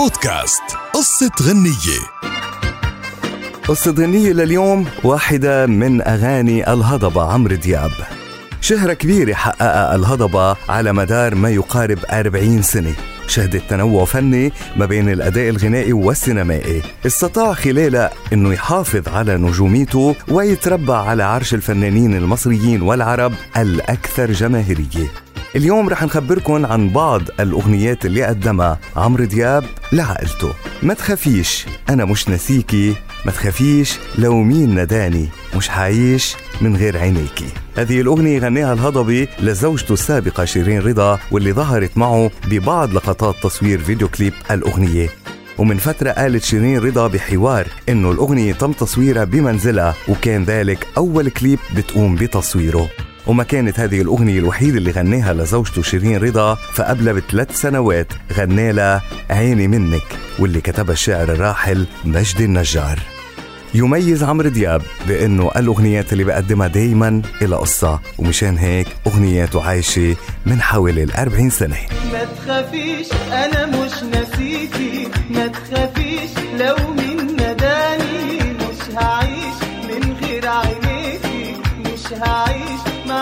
بودكاست. قصة غنية. قصة غنية لليوم واحدة من أغاني الهضبة عمرو دياب. شهرة كبيرة حققها الهضبة على مدار ما يقارب 40 سنة. شهدت تنوع فني ما بين الأداء الغنائي والسينمائي. استطاع خلالها أنه يحافظ على نجوميته ويتربع على عرش الفنانين المصريين والعرب الأكثر جماهيرية. اليوم رح نخبركن عن بعض الأغنيات اللي قدمها عمرو دياب لعائلته. ما تخافيش أنا مش نسيكي ما تخافيش لو مين نداني مش حعيش من غير عينيكي. هذه الأغنية غناها الهضبي لزوجته السابقة شيرين رضا واللي ظهرت معه ببعض لقطات تصوير فيديو كليب الأغنية. ومن فترة قالت شيرين رضا بحوار إنه الأغنية تم تصويرها بمنزلها وكان ذلك أول كليب بتقوم بتصويره. وما كانت هذه الأغنية الوحيدة اللي غناها لزوجته شيرين رضا فقبل بثلاث سنوات غنى لها عيني منك واللي كتبها الشاعر الراحل مجدي النجار. يميز عمرو دياب بأنه الأغنيات اللي بقدمها دايما إلى قصة ومشان هيك أغنياته عايشة من حوالي ال 40 سنة. ما تخافيش أنا مش نسيتي. ما تخافيش لو من نداني مش هعيش من غير عينيكي. مش هعيش